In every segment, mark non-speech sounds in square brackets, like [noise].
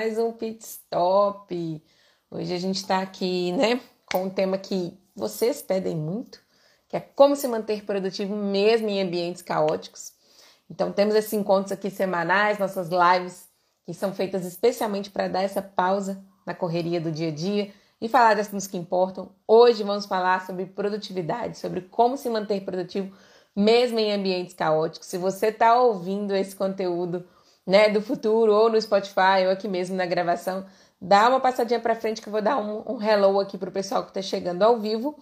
mais um pit stop. Hoje a gente está aqui, né, com um tema que vocês pedem muito, que é como se manter produtivo mesmo em ambientes caóticos. Então temos esses encontros aqui semanais, nossas lives que são feitas especialmente para dar essa pausa na correria do dia a dia e falar das coisas que importam. Hoje vamos falar sobre produtividade, sobre como se manter produtivo mesmo em ambientes caóticos. Se você está ouvindo esse conteúdo né, do futuro, ou no Spotify, ou aqui mesmo na gravação, dá uma passadinha para frente que eu vou dar um, um hello aqui o pessoal que está chegando ao vivo.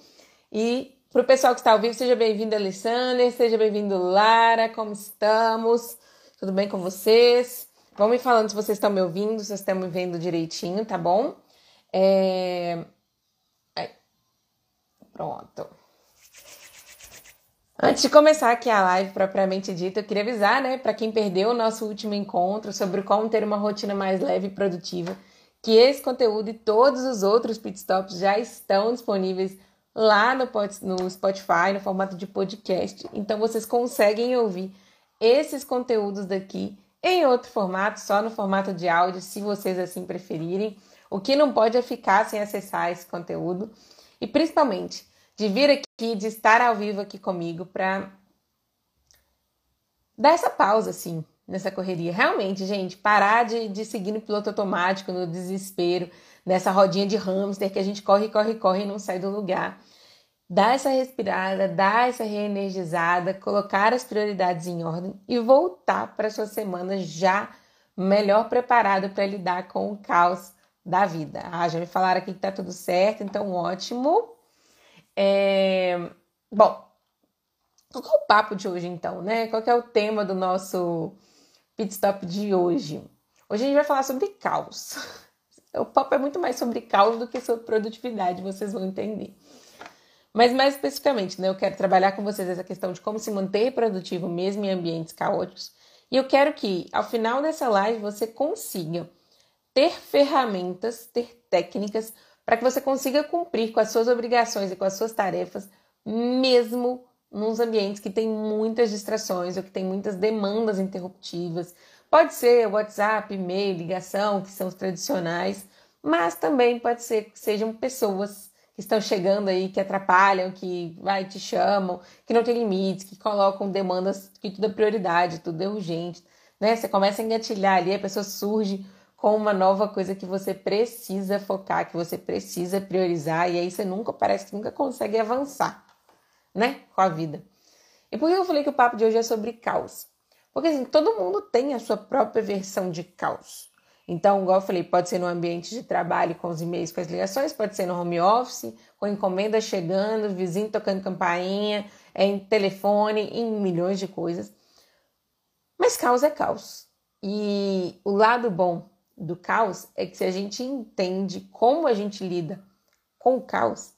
E para o pessoal que está ao vivo, seja bem-vindo, Alessandra, seja bem-vindo, Lara, como estamos? Tudo bem com vocês? Vão me falando se vocês estão me ouvindo, se vocês estão me vendo direitinho, tá bom? É... Pronto. Antes de começar aqui a live propriamente dita, eu queria avisar, né, para quem perdeu o nosso último encontro sobre como ter uma rotina mais leve e produtiva, que esse conteúdo e todos os outros pitstops já estão disponíveis lá no, no Spotify, no formato de podcast. Então vocês conseguem ouvir esses conteúdos daqui em outro formato, só no formato de áudio, se vocês assim preferirem. O que não pode é ficar sem acessar esse conteúdo. E principalmente, de vir aqui, de estar ao vivo aqui comigo para dar essa pausa, assim, nessa correria. Realmente, gente, parar de, de seguir no piloto automático, no desespero, nessa rodinha de hamster que a gente corre, corre, corre e não sai do lugar. Dar essa respirada, dar essa reenergizada, colocar as prioridades em ordem e voltar para sua semana já melhor preparado para lidar com o caos da vida. Ah, já me falaram aqui que tá tudo certo, então ótimo. É... Bom, qual é o papo de hoje então, né? Qual é o tema do nosso pit stop de hoje? Hoje a gente vai falar sobre caos. [laughs] O papo é muito mais sobre caos do que sobre produtividade, vocês vão entender. Mas mais especificamente, né, eu quero trabalhar com vocês essa questão de como se manter produtivo mesmo em ambientes caóticos. E eu quero que, ao final dessa live, você consiga ter ferramentas, ter técnicas para que você consiga cumprir com as suas obrigações e com as suas tarefas, mesmo nos ambientes que tem muitas distrações ou que tem muitas demandas interruptivas. Pode ser WhatsApp, e-mail, ligação, que são os tradicionais, mas também pode ser que sejam pessoas que estão chegando aí, que atrapalham, que vai te chamam, que não tem limites, que colocam demandas que tudo é prioridade, tudo é urgente, né? Você começa a engatilhar ali, a pessoa surge com uma nova coisa que você precisa focar, que você precisa priorizar, e aí você nunca parece que nunca consegue avançar, né, com a vida. E por que eu falei que o papo de hoje é sobre caos? Porque assim, todo mundo tem a sua própria versão de caos. Então, igual eu falei, pode ser no ambiente de trabalho com os e-mails, com as ligações, pode ser no home office, com encomenda chegando, vizinho tocando campainha, é em telefone, em milhões de coisas. Mas caos é caos. E o lado bom do caos é que se a gente entende como a gente lida com o caos,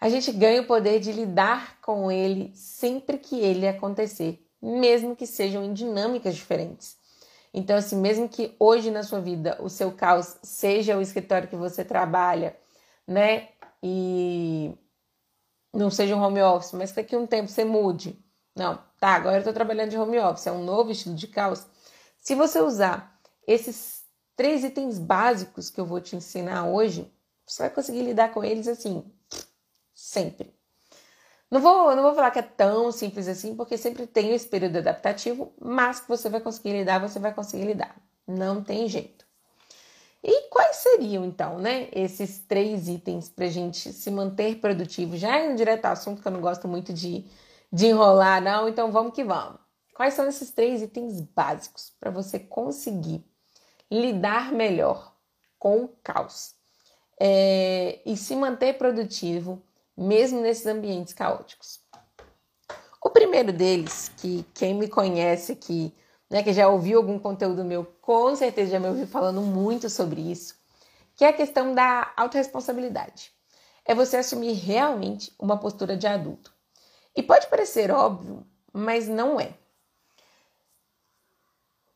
a gente ganha o poder de lidar com ele sempre que ele acontecer, mesmo que sejam em dinâmicas diferentes. Então, assim, mesmo que hoje na sua vida o seu caos seja o escritório que você trabalha, né? E não seja um home office, mas daqui a um tempo você mude. Não, tá, agora eu tô trabalhando de home office, é um novo estilo de caos. Se você usar esses três itens básicos que eu vou te ensinar hoje, você vai conseguir lidar com eles assim, sempre. Não vou, não vou falar que é tão simples assim, porque sempre tem esse período adaptativo, mas que você vai conseguir lidar, você vai conseguir lidar. Não tem jeito. E quais seriam, então, né, esses três itens para gente se manter produtivo? Já indo direto ao assunto, que eu não gosto muito de, de enrolar, não, então vamos que vamos. Quais são esses três itens básicos para você conseguir lidar melhor com o caos é, e se manter produtivo mesmo nesses ambientes caóticos. O primeiro deles, que quem me conhece aqui, né, que já ouviu algum conteúdo meu, com certeza já me ouviu falando muito sobre isso, que é a questão da autorresponsabilidade. É você assumir realmente uma postura de adulto. E pode parecer óbvio, mas não é.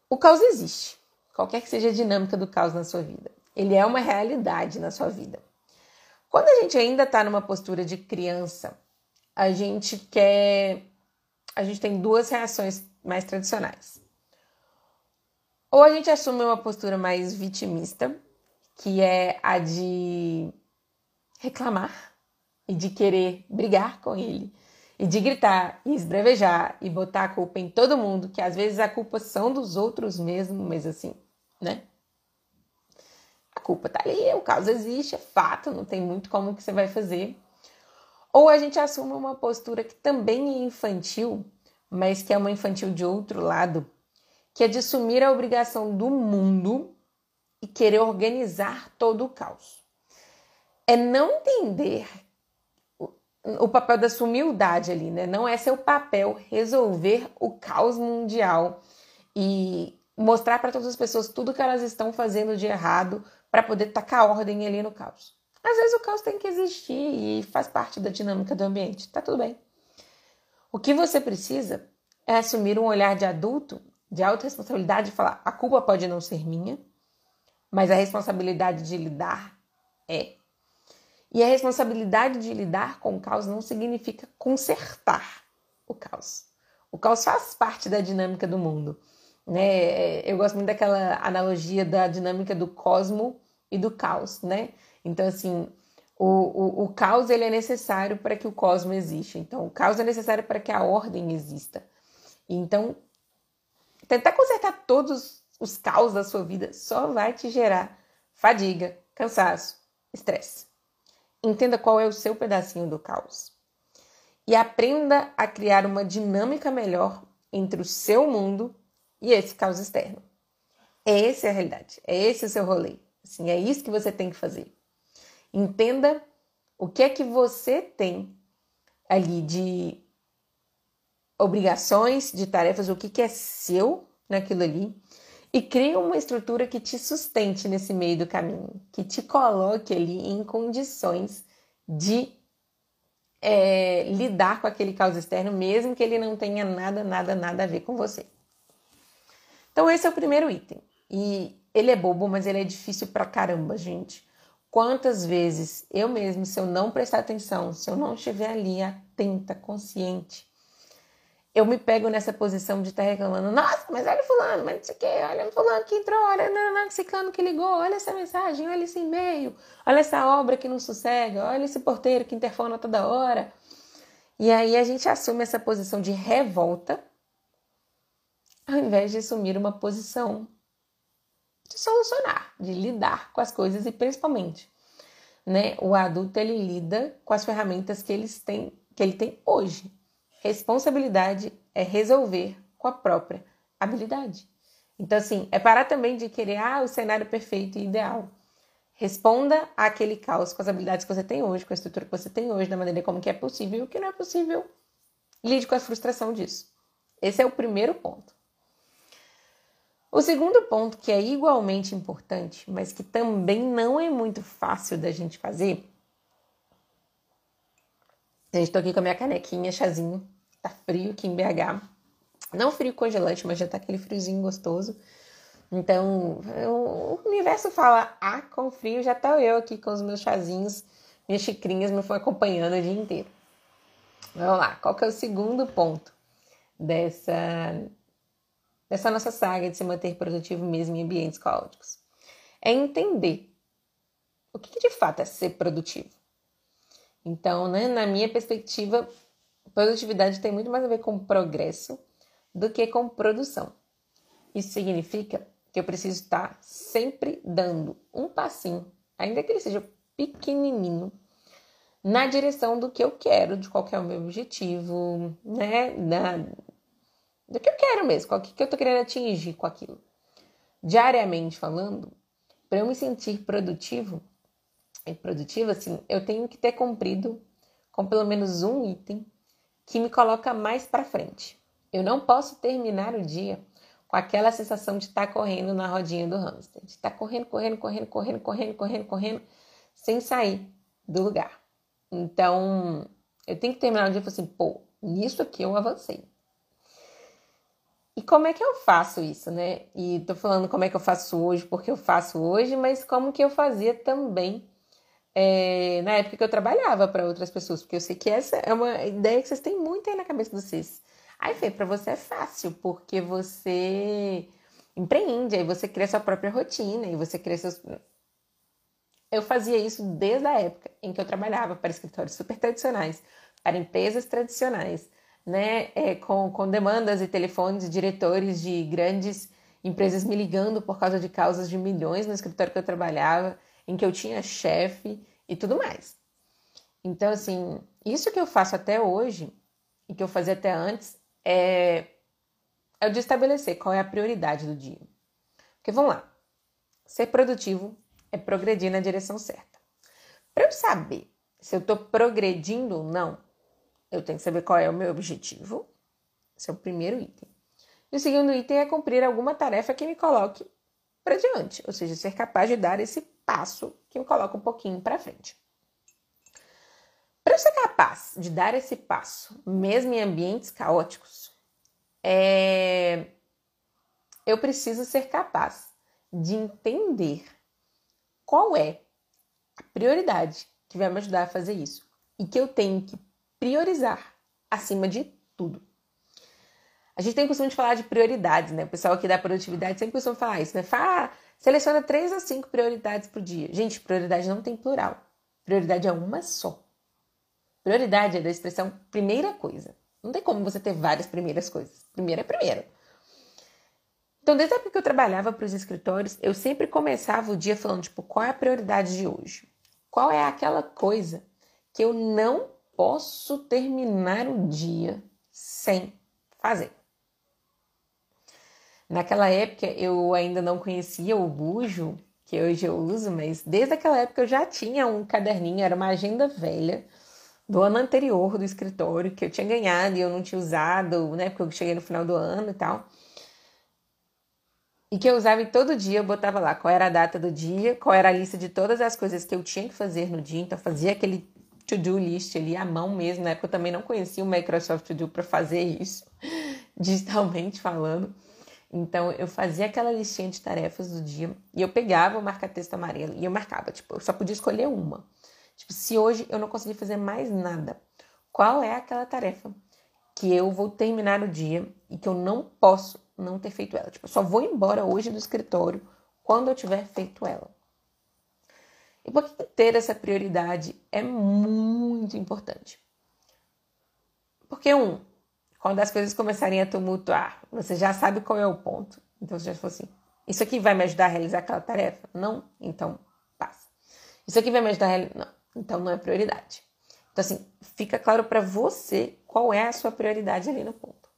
O caos existe qualquer que seja a dinâmica do caos na sua vida. Ele é uma realidade na sua vida. Quando a gente ainda está numa postura de criança, a gente quer. A gente tem duas reações mais tradicionais. Ou a gente assume uma postura mais vitimista, que é a de reclamar e de querer brigar com ele, e de gritar e esbravejar e botar a culpa em todo mundo, que às vezes a culpa são dos outros mesmo, mas assim, né? A culpa tá ali, o caos existe, é fato, não tem muito como que você vai fazer. Ou a gente assume uma postura que também é infantil, mas que é uma infantil de outro lado, que é de assumir a obrigação do mundo e querer organizar todo o caos. É não entender o papel da sua humildade ali, né? Não é seu papel resolver o caos mundial e mostrar para todas as pessoas tudo que elas estão fazendo de errado para poder tacar ordem ali no caos. Às vezes o caos tem que existir e faz parte da dinâmica do ambiente, tá tudo bem. O que você precisa é assumir um olhar de adulto, de autorresponsabilidade e falar: a culpa pode não ser minha, mas a responsabilidade de lidar é. E a responsabilidade de lidar com o caos não significa consertar o caos. O caos faz parte da dinâmica do mundo. Né? Eu gosto muito daquela analogia da dinâmica do cosmo e do caos, né? Então, assim, o, o, o caos ele é necessário para que o cosmo exista. Então, o caos é necessário para que a ordem exista. Então, tentar consertar todos os caos da sua vida só vai te gerar fadiga, cansaço, estresse. Entenda qual é o seu pedacinho do caos. E aprenda a criar uma dinâmica melhor entre o seu mundo e esse caos externo. É essa a realidade. É esse o seu rolê. Assim, é isso que você tem que fazer. Entenda o que é que você tem ali de obrigações, de tarefas, o que, que é seu naquilo ali, e crie uma estrutura que te sustente nesse meio do caminho, que te coloque ali em condições de é, lidar com aquele caos externo, mesmo que ele não tenha nada, nada, nada a ver com você. Então, esse é o primeiro item. E ele é bobo, mas ele é difícil pra caramba, gente. Quantas vezes eu mesmo, se eu não prestar atenção, se eu não estiver ali atenta, consciente, eu me pego nessa posição de estar tá reclamando, nossa, mas olha fulano, mas não sei o que, olha fulano que entrou, olha não, ciclano que ligou, olha essa mensagem, olha esse e-mail, olha essa obra que não sossega, olha esse porteiro que interfona toda hora. E aí a gente assume essa posição de revolta, ao invés de assumir uma posição de solucionar, de lidar com as coisas e principalmente, né, o adulto ele lida com as ferramentas que eles têm, que ele tem hoje Responsabilidade é resolver com a própria habilidade. Então, assim, é parar também de querer ah, o cenário perfeito e ideal. Responda àquele caos com as habilidades que você tem hoje, com a estrutura que você tem hoje, da maneira como que é possível e o que não é possível. Lide com a frustração disso. Esse é o primeiro ponto. O segundo ponto, que é igualmente importante, mas que também não é muito fácil da gente fazer. Gente, tô aqui com a minha canequinha, chazinho, Tá frio aqui em BH. Não frio congelante, mas já tá aquele friozinho gostoso. Então, o universo fala, ah, com frio já tá eu aqui com os meus chazinhos, minhas xicrinhas me foi acompanhando o dia inteiro. Vamos lá, qual que é o segundo ponto dessa, dessa nossa saga de se manter produtivo mesmo em ambientes caóticos? É entender o que, que de fato é ser produtivo. Então, né, na minha perspectiva, Produtividade tem muito mais a ver com progresso do que com produção. Isso significa que eu preciso estar sempre dando um passinho, ainda que ele seja pequenininho, na direção do que eu quero, de qual é o meu objetivo, né? Na, do que eu quero mesmo, qual que eu tô querendo atingir com aquilo. Diariamente falando, para eu me sentir produtivo e produtiva, assim, eu tenho que ter cumprido com pelo menos um item que me coloca mais para frente. Eu não posso terminar o dia com aquela sensação de estar tá correndo na rodinha do hamster, de estar tá correndo, correndo, correndo, correndo, correndo, correndo, correndo, sem sair do lugar. Então, eu tenho que terminar o dia e falar assim, pô, nisso aqui eu avancei. E como é que eu faço isso, né? E tô falando como é que eu faço hoje, porque eu faço hoje, mas como que eu fazia também é, na época que eu trabalhava para outras pessoas, porque eu sei que essa é uma ideia que vocês têm muito aí na cabeça de vocês. Aí, Fê, para você é fácil, porque você empreende, aí você cria sua própria rotina e você cria seus. Eu fazia isso desde a época em que eu trabalhava para escritórios super tradicionais, para empresas tradicionais, né, é, com, com demandas e telefones de diretores de grandes empresas me ligando por causa de causas de milhões no escritório que eu trabalhava, em que eu tinha chefe e tudo mais. Então, assim, isso que eu faço até hoje e que eu fazia até antes é, é o de estabelecer qual é a prioridade do dia. Porque vamos lá, ser produtivo é progredir na direção certa. Para eu saber se eu estou progredindo ou não, eu tenho que saber qual é o meu objetivo. Esse é o primeiro item. E o segundo item é cumprir alguma tarefa que me coloque para diante, ou seja, ser capaz de dar esse passo que me coloca um pouquinho para frente. Para eu ser capaz de dar esse passo, mesmo em ambientes caóticos, é... eu preciso ser capaz de entender qual é a prioridade que vai me ajudar a fazer isso e que eu tenho que priorizar acima de tudo. A gente tem o costume de falar de prioridades, né? O pessoal aqui da produtividade sempre costuma falar isso, né? Fala, ah, seleciona três a cinco prioridades por dia. Gente, prioridade não tem plural. Prioridade é uma só. Prioridade é da expressão primeira coisa. Não tem como você ter várias primeiras coisas. Primeira é primeiro. Então, desde a época que eu trabalhava para os escritórios, eu sempre começava o dia falando, tipo, qual é a prioridade de hoje? Qual é aquela coisa que eu não posso terminar o dia sem fazer. Naquela época eu ainda não conhecia o bujo que hoje eu uso, mas desde aquela época eu já tinha um caderninho, era uma agenda velha do ano anterior do escritório que eu tinha ganhado e eu não tinha usado, né? Porque eu cheguei no final do ano e tal. E que eu usava e todo dia eu botava lá qual era a data do dia, qual era a lista de todas as coisas que eu tinha que fazer no dia. Então, fazia aquele to-do list ali à mão mesmo. Na época eu também não conhecia o Microsoft To Do para fazer isso, [laughs] digitalmente falando. Então eu fazia aquela listinha de tarefas do dia e eu pegava o marca-texto amarelo e eu marcava, tipo, eu só podia escolher uma. Tipo, se hoje eu não conseguir fazer mais nada, qual é aquela tarefa que eu vou terminar no dia e que eu não posso não ter feito ela? Tipo, eu só vou embora hoje do escritório quando eu tiver feito ela. E por que ter essa prioridade é muito importante? Porque, um, quando as coisas começarem a tumultuar, você já sabe qual é o ponto. Então você já falou assim: isso aqui vai me ajudar a realizar aquela tarefa? Não? Então passa. Isso aqui vai me ajudar a realizar? Não. Então não é prioridade. Então, assim, fica claro para você qual é a sua prioridade ali no ponto.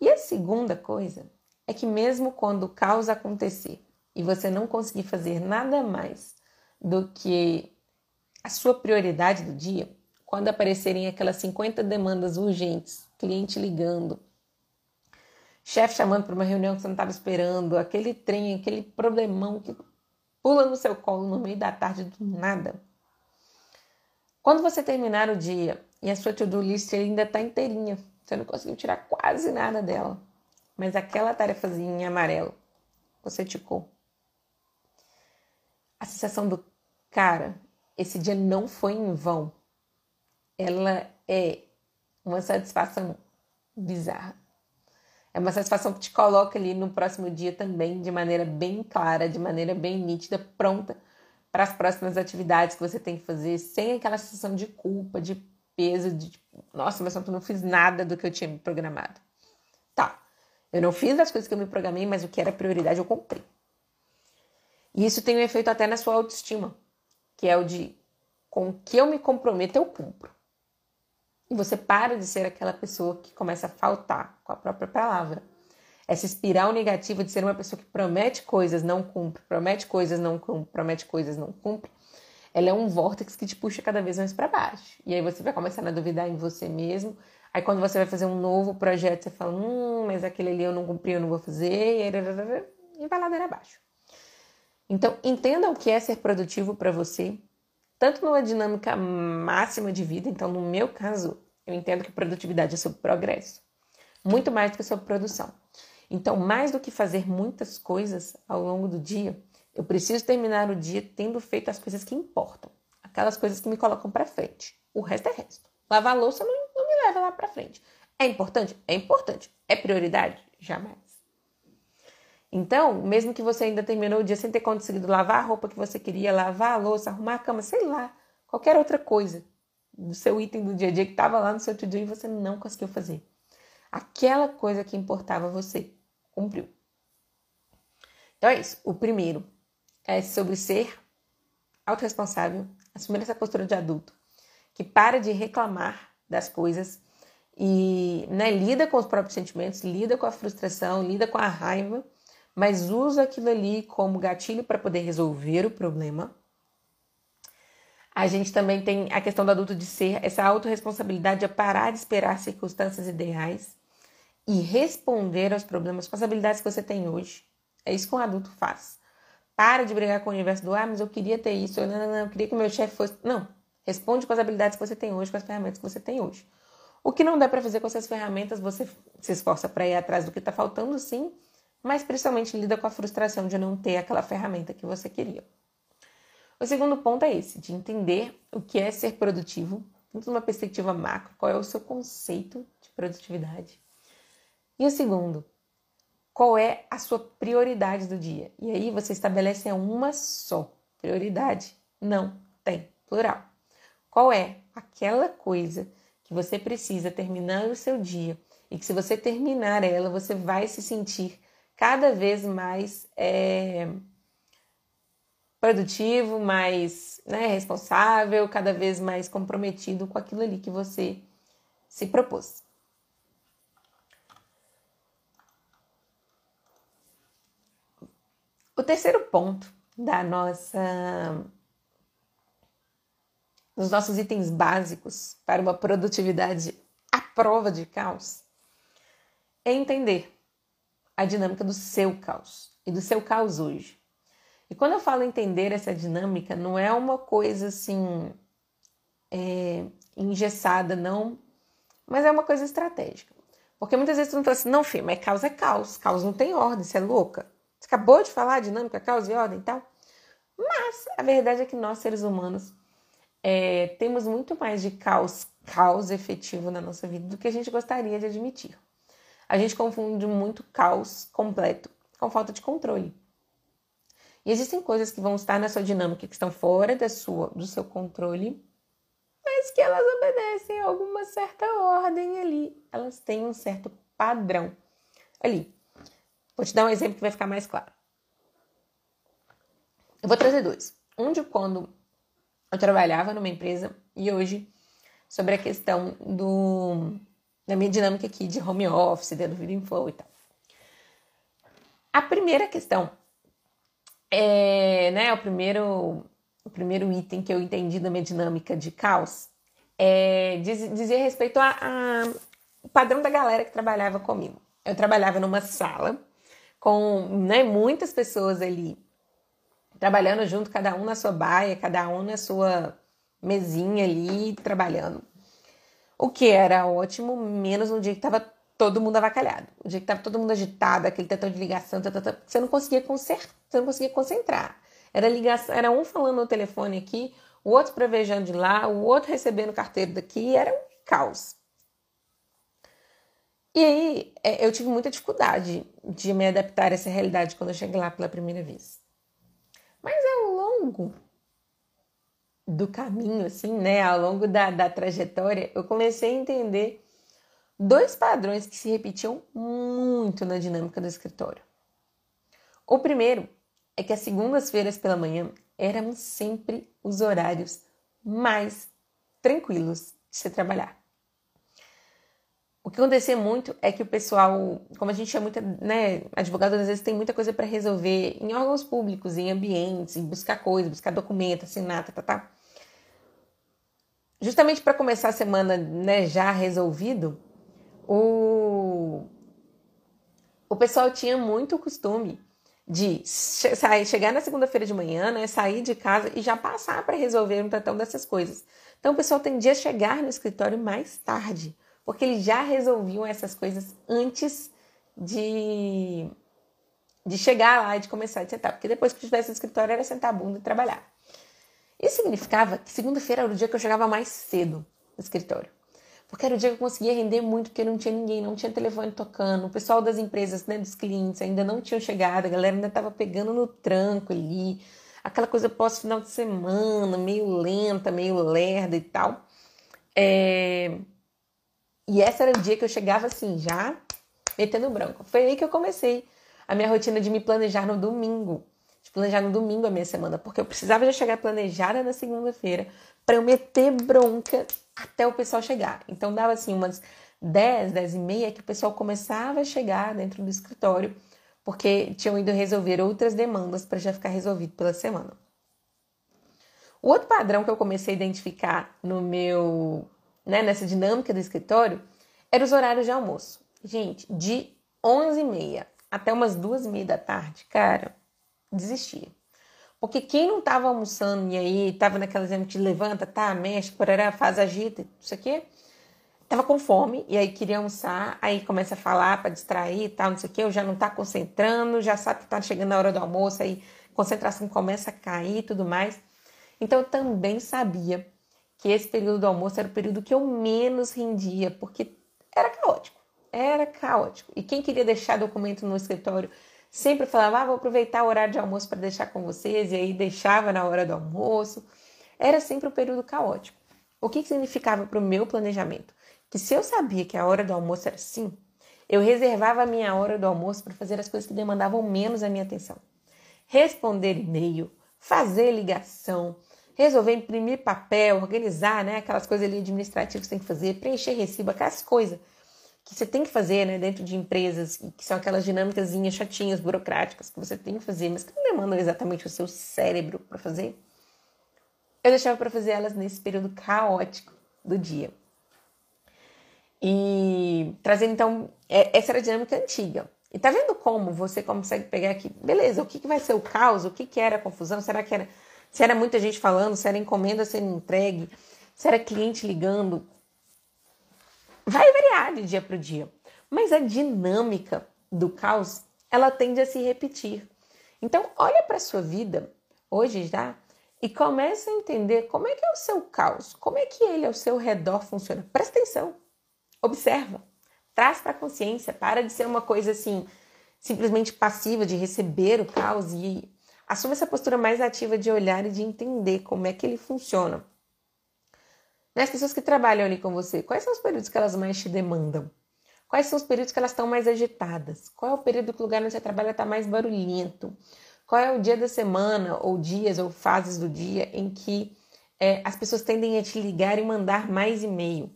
E a segunda coisa é que, mesmo quando o caos acontecer e você não conseguir fazer nada mais do que a sua prioridade do dia, quando aparecerem aquelas 50 demandas urgentes, cliente ligando, chefe chamando para uma reunião que você não estava esperando, aquele trem, aquele problemão que pula no seu colo no meio da tarde do nada. Quando você terminar o dia e a sua to-do list ainda está inteirinha, você não conseguiu tirar quase nada dela, mas aquela tarefazinha em amarelo você ticou. A sensação do Cara, esse dia não foi em vão. Ela é uma satisfação bizarra. É uma satisfação que te coloca ali no próximo dia também de maneira bem clara, de maneira bem nítida, pronta para as próximas atividades que você tem que fazer, sem aquela sensação de culpa, de peso, de tipo, nossa, mas eu não fiz nada do que eu tinha me programado. Tá, eu não fiz as coisas que eu me programei, mas o que era prioridade eu cumpri. E isso tem um efeito até na sua autoestima que é o de com o que eu me comprometo, eu cumpro. E você para de ser aquela pessoa que começa a faltar com a própria palavra. Essa espiral negativa de ser uma pessoa que promete coisas, não cumpre, promete coisas, não cumpre, promete coisas, não cumpre, ela é um vórtice que te puxa cada vez mais para baixo. E aí você vai começando a duvidar em você mesmo. Aí quando você vai fazer um novo projeto, você fala, hum, mas aquele ali eu não cumpri, eu não vou fazer, e vai ladeira abaixo. Então, entenda o que é ser produtivo para você, tanto numa dinâmica máxima de vida. Então, no meu caso, eu entendo que produtividade é sobre progresso, muito mais do que sobre produção. Então, mais do que fazer muitas coisas ao longo do dia, eu preciso terminar o dia tendo feito as coisas que importam, aquelas coisas que me colocam para frente. O resto é resto. Lavar a louça não, não me leva lá para frente. É importante? É importante. É prioridade? Jamais. Então, mesmo que você ainda terminou o dia sem ter conseguido lavar a roupa que você queria, lavar a louça, arrumar a cama, sei lá, qualquer outra coisa do seu item do dia a dia que estava lá no seu to-do e você não conseguiu fazer. Aquela coisa que importava você cumpriu. Então é isso. O primeiro é sobre ser autorresponsável, assumir essa postura de adulto, que para de reclamar das coisas e né, lida com os próprios sentimentos, lida com a frustração, lida com a raiva, mas usa aquilo ali como gatilho para poder resolver o problema. A gente também tem a questão do adulto de ser essa autorresponsabilidade de parar de esperar circunstâncias ideais e responder aos problemas com as habilidades que você tem hoje. É isso que um adulto faz. Para de brigar com o universo do ah, mas eu queria ter isso, eu, não, não, não, eu queria que o meu chefe fosse. Não. Responde com as habilidades que você tem hoje, com as ferramentas que você tem hoje. O que não dá para fazer com essas ferramentas, você se esforça para ir atrás do que está faltando, sim, mas principalmente lida com a frustração de não ter aquela ferramenta que você queria. O segundo ponto é esse, de entender o que é ser produtivo, dentro de uma perspectiva macro, qual é o seu conceito de produtividade. E o segundo, qual é a sua prioridade do dia? E aí você estabelece uma só. Prioridade não tem plural. Qual é aquela coisa que você precisa terminar o seu dia e que se você terminar ela, você vai se sentir cada vez mais é, produtivo, mais né, responsável, cada vez mais comprometido com aquilo ali que você se propôs. O terceiro ponto da nossa nos nossos itens básicos para uma produtividade à prova de caos, é entender a dinâmica do seu caos e do seu caos hoje. E quando eu falo entender essa dinâmica, não é uma coisa assim é, engessada, não, mas é uma coisa estratégica. Porque muitas vezes tu não fala assim, não, filho, mas caos é caos, caos não tem ordem, você é louca. Você acabou de falar dinâmica, caos e ordem e tal. Mas a verdade é que nós, seres humanos, é, temos muito mais de caos, caos efetivo na nossa vida do que a gente gostaria de admitir. A gente confunde muito caos completo com falta de controle. E existem coisas que vão estar na sua dinâmica que estão fora da sua, do seu controle, mas que elas obedecem a alguma certa ordem ali. Elas têm um certo padrão ali. Vou te dar um exemplo que vai ficar mais claro. Eu vou trazer dois. Um de quando eu trabalhava numa empresa e hoje sobre a questão do da minha dinâmica aqui de home office, dentro do Video Flow e tal. A primeira questão é, né, o primeiro o primeiro item que eu entendi da minha dinâmica de caos é diz, dizia respeito ao padrão da galera que trabalhava comigo. Eu trabalhava numa sala com né, muitas pessoas ali trabalhando junto, cada um na sua baia, cada um na sua mesinha ali, trabalhando. O que era ótimo, menos no dia que estava todo mundo avacalhado. O dia que estava todo mundo agitado, aquele tentão de ligação, você não conseguia consertar, você não conseguia concentrar. Era ligação, era um falando no telefone aqui, o outro prevejando de lá, o outro recebendo carteiro daqui, era um caos. E aí é, eu tive muita dificuldade de me adaptar a essa realidade quando eu cheguei lá pela primeira vez. Mas ao longo do caminho, assim, né, ao longo da, da trajetória, eu comecei a entender dois padrões que se repetiam muito na dinâmica do escritório. O primeiro é que as segundas-feiras pela manhã eram sempre os horários mais tranquilos de se trabalhar. O que acontecia muito é que o pessoal, como a gente é muita, né, advogado às vezes tem muita coisa para resolver em órgãos públicos, em ambientes, em buscar coisas, buscar documento, assinar, tá, tá, tá. Justamente para começar a semana, né, já resolvido, o o pessoal tinha muito costume de sair, chegar na segunda-feira de manhã, né, sair de casa e já passar para resolver um tratão dessas coisas. Então o pessoal tendia a chegar no escritório mais tarde porque eles já resolviam essas coisas antes de, de chegar lá e de começar a sentar. Porque depois que tivesse no escritório era sentar a bunda e trabalhar. Isso significava que segunda-feira era o dia que eu chegava mais cedo no escritório. Porque era o dia que eu conseguia render muito, porque não tinha ninguém, não tinha telefone tocando. O pessoal das empresas, né, dos clientes ainda não tinham chegado, a galera ainda estava pegando no tranco ali. Aquela coisa pós-final de semana, meio lenta, meio lerda e tal. É... E esse era o dia que eu chegava assim, já metendo branco. Foi aí que eu comecei a minha rotina de me planejar no domingo. De planejar no domingo a minha semana, porque eu precisava já chegar planejada na segunda-feira para eu meter bronca até o pessoal chegar. Então dava assim umas 10, 10 e meia que o pessoal começava a chegar dentro do escritório, porque tinham ido resolver outras demandas para já ficar resolvido pela semana. O outro padrão que eu comecei a identificar no meu, né, nessa dinâmica do escritório, era os horários de almoço. Gente, de 11 e meia até umas duas e meia da tarde, cara, desistia. Porque quem não estava almoçando e aí estava naquela exemplo de levanta, tá, mexe, parará, faz, agita, isso aqui, tava com fome e aí queria almoçar, aí começa a falar para distrair e tal, não sei o que, eu já não tá concentrando, já sabe que tá chegando a hora do almoço, aí concentração começa a cair e tudo mais. Então eu também sabia que esse período do almoço era o período que eu menos rendia, porque era caótico. Era caótico. E quem queria deixar documento no escritório sempre falava: ah, vou aproveitar o horário de almoço para deixar com vocês, e aí deixava na hora do almoço. Era sempre um período caótico. O que, que significava para o meu planejamento? Que se eu sabia que a hora do almoço era assim, eu reservava a minha hora do almoço para fazer as coisas que demandavam menos a minha atenção. Responder e-mail, fazer ligação, resolver imprimir papel, organizar, né, aquelas coisas ali administrativas que você tem que fazer, preencher recibo, aquelas coisas que você tem que fazer, né, dentro de empresas, que são aquelas dinâmicas chatinhas, burocráticas que você tem que fazer, mas que não demandam exatamente o seu cérebro para fazer. Eu deixava para fazer elas nesse período caótico do dia. E trazendo então, é, essa era a dinâmica antiga. E tá vendo como você consegue pegar aqui, beleza, o que, que vai ser o caos, o que, que era a confusão, será que era, se era muita gente falando, se era encomenda sendo entregue, se era cliente ligando, vai variar de dia para o dia, mas a dinâmica do caos ela tende a se repetir. Então, olha para a sua vida hoje já e começa a entender como é que é o seu caos, como é que ele ao seu redor funciona. Presta atenção, observa, traz para a consciência, para de ser uma coisa assim simplesmente passiva de receber o caos e assume essa postura mais ativa de olhar e de entender como é que ele funciona. Né? As pessoas que trabalham ali com você, quais são os períodos que elas mais te demandam? Quais são os períodos que elas estão mais agitadas? Qual é o período que o lugar onde você trabalha está mais barulhento? Qual é o dia da semana, ou dias, ou fases do dia em que é, as pessoas tendem a te ligar e mandar mais e-mail?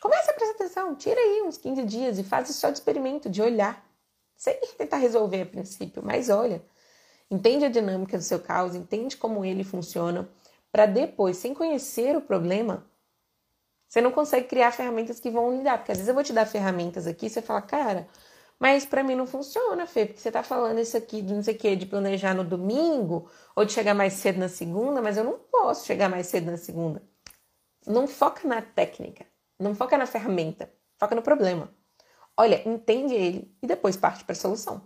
Comece a prestar atenção, tira aí uns 15 dias e faz só de experimento, de olhar. Sem tentar resolver a princípio, mas olha. Entende a dinâmica do seu caos, entende como ele funciona para depois, sem conhecer o problema, você não consegue criar ferramentas que vão lidar. Porque às vezes eu vou te dar ferramentas aqui e você fala, cara, mas para mim não funciona, Fê, porque você tá falando isso aqui de não sei o que, de planejar no domingo ou de chegar mais cedo na segunda, mas eu não posso chegar mais cedo na segunda. Não foca na técnica, não foca na ferramenta, foca no problema. Olha, entende ele e depois parte para a solução.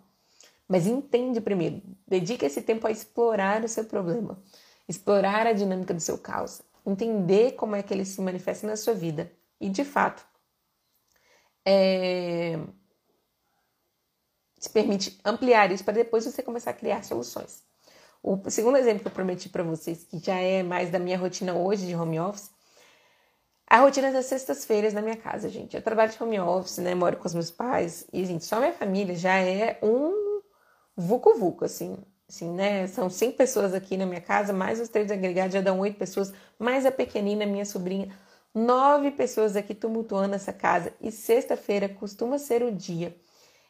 Mas entende primeiro, dedica esse tempo a explorar o seu problema explorar a dinâmica do seu caos, entender como é que ele se manifesta na sua vida e, de fato, é... te permite ampliar isso para depois você começar a criar soluções. O segundo exemplo que eu prometi para vocês, que já é mais da minha rotina hoje de home office, a rotina das sextas-feiras na minha casa, gente. Eu trabalho de home office, né? Moro com os meus pais e, gente, só minha família já é um vucu-vucu, assim. Assim, né? São cinco pessoas aqui na minha casa, mais os três agregados já dão oito pessoas, mais a pequenina, minha sobrinha. Nove pessoas aqui tumultuando essa casa. E sexta-feira costuma ser o dia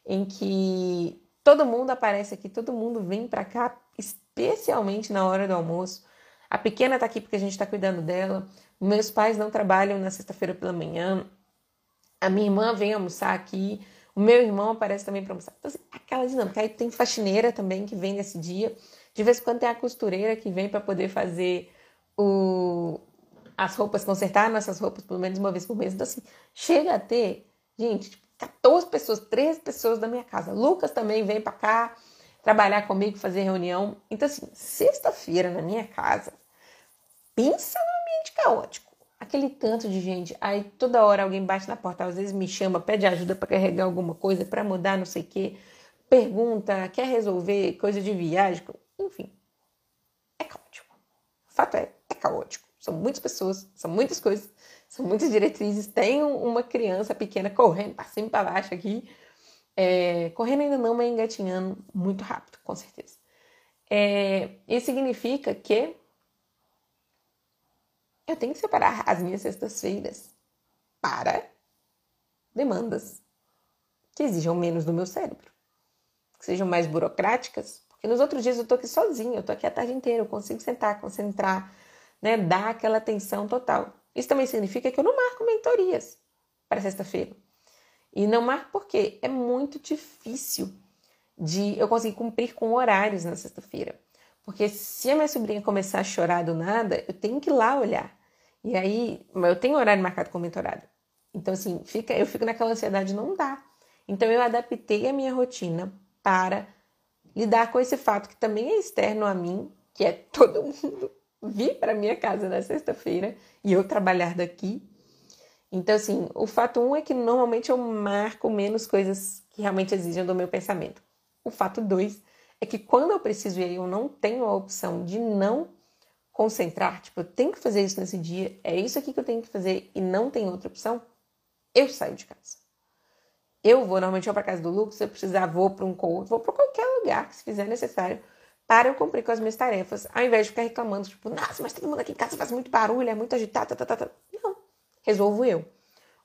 em que todo mundo aparece aqui, todo mundo vem para cá, especialmente na hora do almoço. A pequena tá aqui porque a gente está cuidando dela. Meus pais não trabalham na sexta-feira pela manhã. A minha irmã vem almoçar aqui. O meu irmão aparece também para almoçar. Então, assim, aquela dinâmica. Aí tem faxineira também que vem nesse dia. De vez em quando tem a costureira que vem para poder fazer o, as roupas, consertar nossas roupas pelo menos uma vez por mês. Então, assim, chega a ter, gente, tipo, 14 pessoas, 13 pessoas da minha casa. Lucas também vem para cá trabalhar comigo, fazer reunião. Então, assim, sexta-feira na minha casa, pensa no ambiente caótico. Aquele tanto de gente. Aí toda hora alguém bate na porta, às vezes me chama, pede ajuda para carregar alguma coisa, para mudar não sei o quê, pergunta, quer resolver coisa de viagem, enfim. É caótico. O fato é, é caótico. São muitas pessoas, são muitas coisas, são muitas diretrizes. Tem uma criança pequena correndo para cima e para baixo aqui. É, correndo ainda não, mas engatinhando muito rápido, com certeza. É, isso significa que eu tenho que separar as minhas sextas-feiras para demandas que exijam menos do meu cérebro, que sejam mais burocráticas, porque nos outros dias eu tô aqui sozinha, eu tô aqui a tarde inteira, eu consigo sentar, concentrar, né, dar aquela atenção total. Isso também significa que eu não marco mentorias para sexta-feira. E não marco porque é muito difícil de eu conseguir cumprir com horários na sexta-feira. Porque se a minha sobrinha começar a chorar do nada, eu tenho que ir lá olhar. E aí, eu tenho horário marcado com mentorado. Então, assim, fica, eu fico naquela ansiedade, não dá. Então, eu adaptei a minha rotina para lidar com esse fato que também é externo a mim, que é [laughs] todo mundo vir para minha casa na sexta-feira e eu trabalhar daqui. Então, assim, o fato um é que normalmente eu marco menos coisas que realmente exigem do meu pensamento. O fato dois é que quando eu preciso e eu não tenho a opção de não concentrar, tipo, eu tenho que fazer isso nesse dia, é isso aqui que eu tenho que fazer e não tem outra opção, eu saio de casa. Eu vou normalmente para casa do Lucas, se eu precisar, vou para um coach, vou para qualquer lugar que se fizer necessário para eu cumprir com as minhas tarefas, ao invés de ficar reclamando, tipo, nossa, mas todo mundo aqui em casa faz muito barulho, é muito agitado, tá, tá, tá. Não, resolvo eu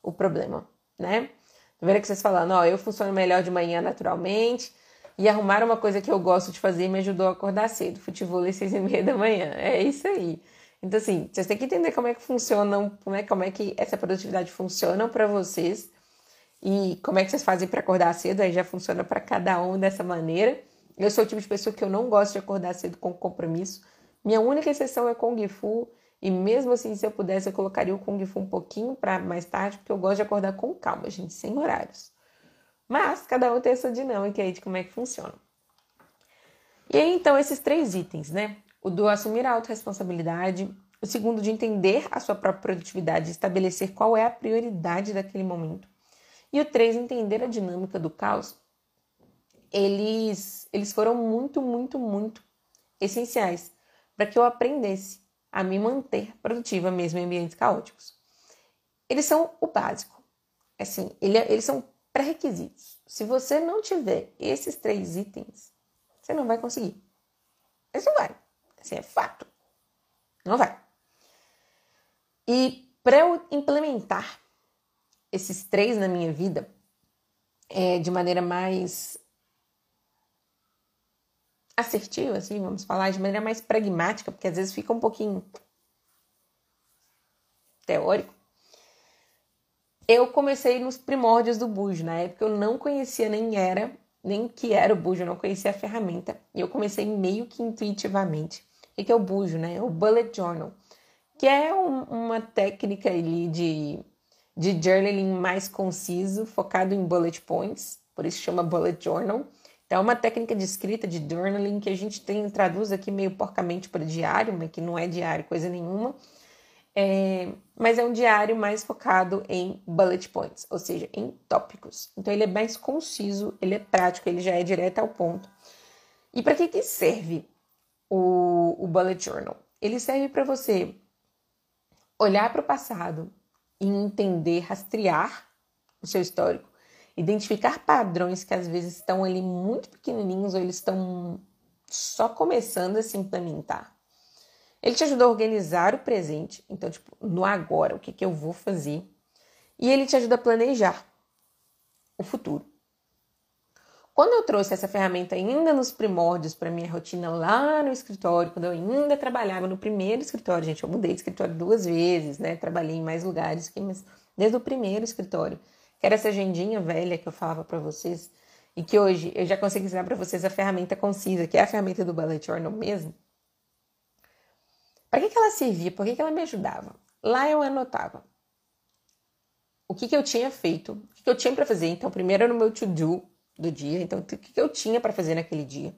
o problema, né? Tá vendo que vocês falando, ó, eu funciono melhor de manhã naturalmente, e arrumar uma coisa que eu gosto de fazer me ajudou a acordar cedo. Futebol às seis e meia da manhã. É isso aí. Então, assim, vocês têm que entender como é que funcionam, como é, como é que essa produtividade funciona para vocês e como é que vocês fazem para acordar cedo. Aí já funciona para cada um dessa maneira. Eu sou o tipo de pessoa que eu não gosto de acordar cedo com compromisso. Minha única exceção é Kung Fu. E mesmo assim, se eu pudesse, eu colocaria o Kung Fu um pouquinho para mais tarde, porque eu gosto de acordar com calma, gente, sem horários. Mas cada um tem essa dinâmica aí de como é que funciona. E aí, então, esses três itens, né? O do assumir a autorresponsabilidade, o segundo de entender a sua própria produtividade, estabelecer qual é a prioridade daquele momento. E o três, entender a dinâmica do caos. Eles, eles foram muito, muito, muito essenciais para que eu aprendesse a me manter produtiva mesmo em ambientes caóticos. Eles são o básico. Assim, ele, eles são pré-requisitos. Se você não tiver esses três itens, você não vai conseguir. Isso vai. Assim, é fato. Não vai. E para eu implementar esses três na minha vida é, de maneira mais assertiva, assim, vamos falar, de maneira mais pragmática, porque às vezes fica um pouquinho teórico eu comecei nos primórdios do Bujo. Na época eu não conhecia nem era, nem que era o Bujo, eu não conhecia a ferramenta. E eu comecei meio que intuitivamente. O que é o Bujo, né? O Bullet Journal, que é um, uma técnica ali de, de journaling mais conciso, focado em bullet points, por isso chama Bullet Journal. Então, é uma técnica de escrita de journaling que a gente tem, traduz aqui meio porcamente para diário, mas que não é diário coisa nenhuma é, mas é um diário mais focado em bullet points, ou seja, em tópicos. Então ele é mais conciso, ele é prático, ele já é direto ao ponto. E para que, que serve o, o bullet journal? Ele serve para você olhar para o passado e entender, rastrear o seu histórico, identificar padrões que às vezes estão ali muito pequenininhos ou eles estão só começando a se implementar. Ele te ajuda a organizar o presente, então, tipo, no agora, o que, que eu vou fazer. E ele te ajuda a planejar o futuro. Quando eu trouxe essa ferramenta ainda nos primórdios para minha rotina lá no escritório, quando eu ainda trabalhava no primeiro escritório, gente, eu mudei de escritório duas vezes, né? Trabalhei em mais lugares, mas desde o primeiro escritório, que era essa agendinha velha que eu falava para vocês, e que hoje eu já consigo ensinar para vocês a ferramenta concisa, que é a ferramenta do Bullet Journal mesmo. Para que, que ela servia? Por que, que ela me ajudava? Lá eu anotava o que, que eu tinha feito, o que, que eu tinha para fazer. Então, primeiro era no meu to-do do dia, então o que, que eu tinha para fazer naquele dia.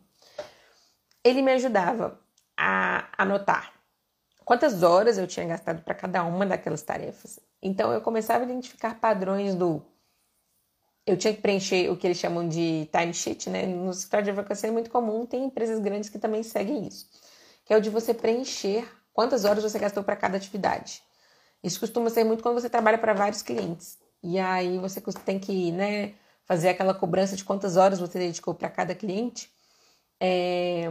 Ele me ajudava a anotar quantas horas eu tinha gastado para cada uma daquelas tarefas. Então eu começava a identificar padrões do eu tinha que preencher o que eles chamam de timesheet, né? No escritório de advocacia é muito comum, tem empresas grandes que também seguem isso, que é o de você preencher quantas horas você gastou para cada atividade. Isso costuma ser muito quando você trabalha para vários clientes. E aí você tem que, né, fazer aquela cobrança de quantas horas você dedicou para cada cliente. É...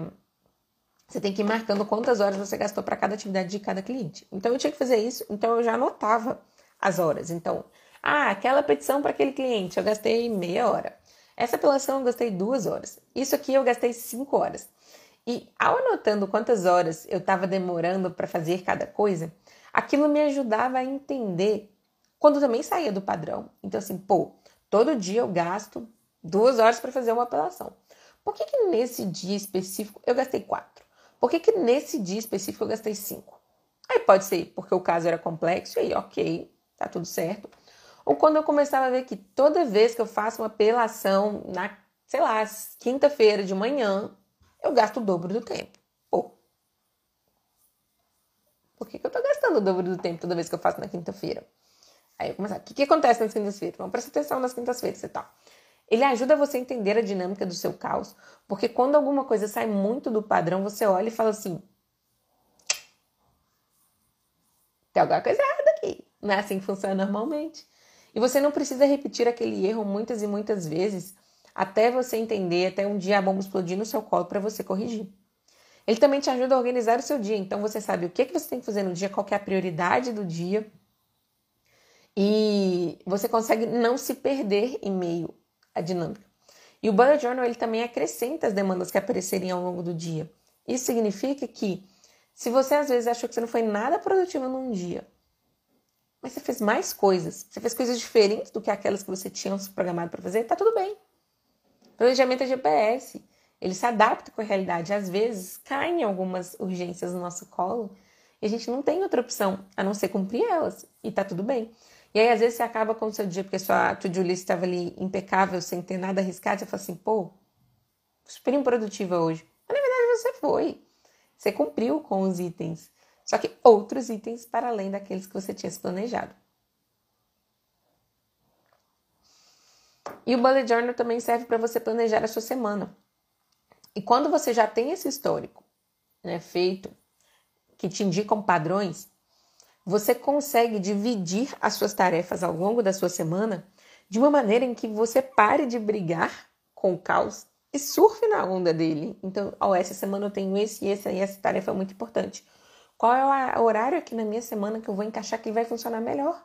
Você tem que ir marcando quantas horas você gastou para cada atividade de cada cliente. Então eu tinha que fazer isso, então eu já anotava as horas. Então, ah, aquela petição para aquele cliente eu gastei meia hora. Essa apelação eu gastei duas horas. Isso aqui eu gastei cinco horas. E ao anotando quantas horas eu estava demorando para fazer cada coisa, aquilo me ajudava a entender quando também saía do padrão. Então, assim, pô, todo dia eu gasto duas horas para fazer uma apelação. Por que, que nesse dia específico eu gastei quatro? Por que, que nesse dia específico eu gastei cinco? Aí pode ser porque o caso era complexo, e aí, ok, tá tudo certo. Ou quando eu começava a ver que toda vez que eu faço uma apelação na, sei lá, quinta-feira de manhã, eu gasto o dobro do tempo. Pô, por que, que eu tô gastando o dobro do tempo toda vez que eu faço na quinta-feira? Aí eu começar, o que, que acontece nas quintas-feiras? Vamos prestar atenção nas quintas-feiras e tal. Ele ajuda você a entender a dinâmica do seu caos, porque quando alguma coisa sai muito do padrão, você olha e fala assim: tem alguma coisa errada aqui. Não é assim que funciona normalmente. E você não precisa repetir aquele erro muitas e muitas vezes até você entender, até um dia a bomba explodir no seu colo para você corrigir. Ele também te ajuda a organizar o seu dia, então você sabe o que, que você tem que fazer no dia, qual é a prioridade do dia. E você consegue não se perder em meio à dinâmica. E o Bullet Journal ele também acrescenta as demandas que aparecerem ao longo do dia. Isso significa que se você às vezes achou que você não foi nada produtivo num dia, mas você fez mais coisas, você fez coisas diferentes do que aquelas que você tinha programado para fazer, tá tudo bem. Planejamento é GPS, ele se adapta com a realidade. Às vezes caem algumas urgências no nosso colo e a gente não tem outra opção a não ser cumprir elas, e tá tudo bem. E aí, às vezes, você acaba com o seu dia, porque sua to-do list estava ali impecável, sem ter nada arriscado, você fala assim, pô, super improdutiva hoje. Mas, na verdade, você foi. Você cumpriu com os itens. Só que outros itens para além daqueles que você tinha se planejado. E o Bullet Journal também serve para você planejar a sua semana. E quando você já tem esse histórico né, feito, que te indicam padrões, você consegue dividir as suas tarefas ao longo da sua semana de uma maneira em que você pare de brigar com o caos e surfe na onda dele. Então, ó, oh, essa semana eu tenho esse e essa e essa tarefa é muito importante. Qual é o horário aqui na minha semana que eu vou encaixar que vai funcionar melhor?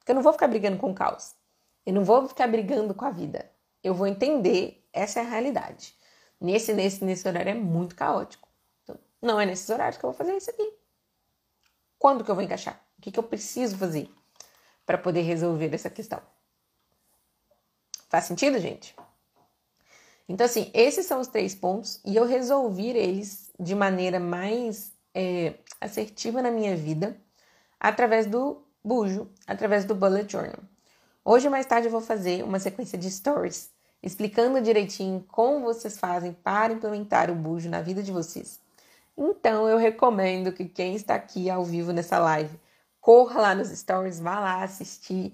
Porque eu não vou ficar brigando com o caos. Eu não vou ficar brigando com a vida. Eu vou entender essa é a realidade. Nesse, nesse, nesse horário é muito caótico. Então, não é nesses horários que eu vou fazer isso aqui. Quando que eu vou encaixar? O que, que eu preciso fazer para poder resolver essa questão? Faz sentido, gente? Então, assim, esses são os três pontos e eu resolvi eles de maneira mais é, assertiva na minha vida através do bujo, através do bullet journal. Hoje mais tarde eu vou fazer uma sequência de stories explicando direitinho como vocês fazem para implementar o bujo na vida de vocês. Então eu recomendo que quem está aqui ao vivo nessa live corra lá nos stories, vá lá assistir,